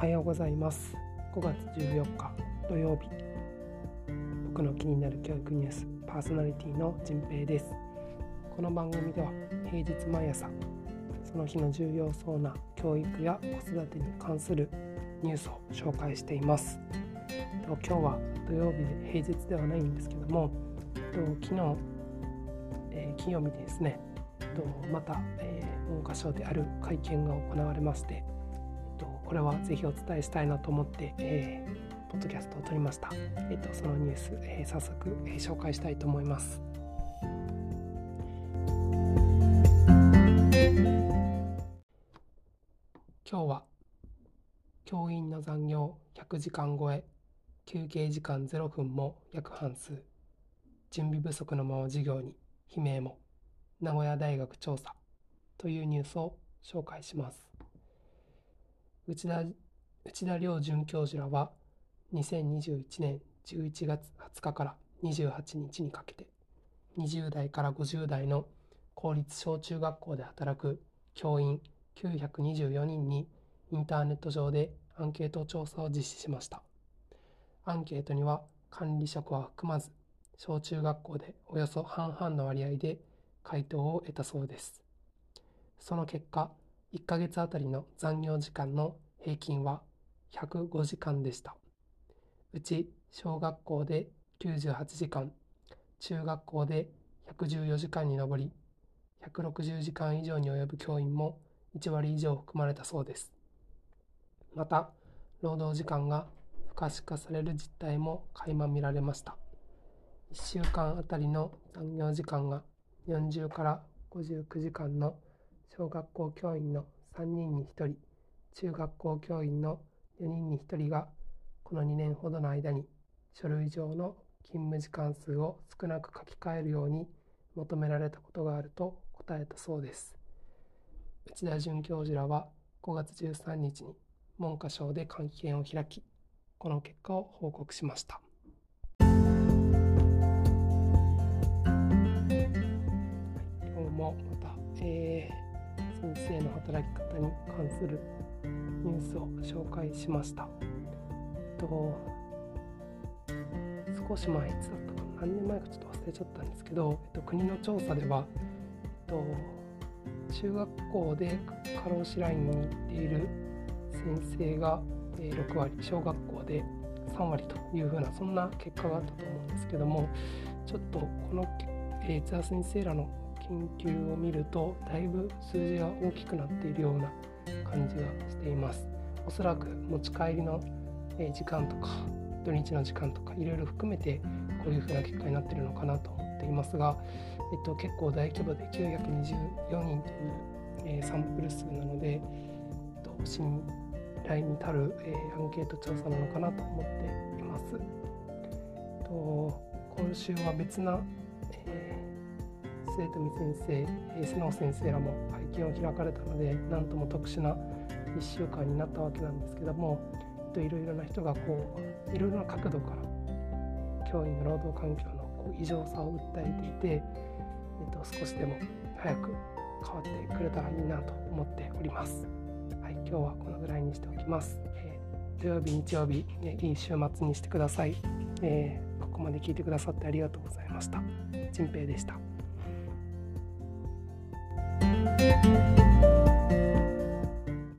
はようございます。5月14日土曜日。僕の気になる教育ニュースパーソナリティのじんぺいです。この番組では平日毎朝その日の重要そうな教育や子育てに関するニュースを紹介しています。今日は土曜日で平日ではないんですけども昨日、えー、金曜日ですねまた、えー、文科省である会見が行われましてこれはぜひお伝えしたいなと思って、えー、ポッドキャストを撮りました。えっ、と、そのニュース、えー、早速、えー、紹介したいと思います。今日は教員の残業100時間超え休憩時間0分も約半数準備不足のまま授業に悲鳴も名古屋大学調査というニュースを紹介します内田内田亮准教授らは2021年11月20日から28日にかけて20代から50代の公立小中学校で働く教員924人にインターネット上でアンケート調査を実施しました。アンケートには管理職は含まず小中学校でおよそ半々の割合で回答を得たそうです。その結果1ヶ月あたりの残業時間の平均は105時間でした。うち小学校で98時間、中学校で114時間に上り、160時間以上に及ぶ教員も1割以上含まれたそうです。また、労働時間が不可視化される実態も垣間見られました。1週間あたりの残業時間が40から59時間の小学校教員の3人に1人、中学校教員の4人に1人がこの2年ほどの間に書類上の勤務時間数を少なく書き換えるように求められたことがあると答えたそうです。内田准教授らは5月13日に文科省で会見を開きこの結果を報告しました。働き方に関するニュースを紹介しました。と少し前いつだったか何年前かちょっと忘れちゃったんですけど、えっと、国の調査では、えっと、中学校で過労死ラインに行っている先生が6割小学校で3割というふうなそんな結果があったと思うんですけどもちょっとこの津田先生らの研究を見るとだいぶ数字が大きくなっているような感じがしていますおそらく持ち帰りの時間とか土日の時間とかいろいろ含めてこういうふうな結果になっているのかなと思っていますが、えっと、結構大規模で924人という、えー、サンプル数なので、えっと、信頼に足る、えー、アンケート調査なのかなと思っています。えっと、今週は別な、えー、生徒見先生、えー、須野先生らも会見を開かれたので何とも特殊な1週間になったわけなんですけどもいろいろな人がこういろいろな角度から教員の労働環境のこう異常さを訴えていて、えっと、少しでも早く変わってくれたらいいなと思っております。はい、今日はこのぐらいにしておきます。えー、土曜日、日曜日、ね、いい週末にしてください、えー、ここまで聞いてくださってありがとうございました。ちんぺいでした。Música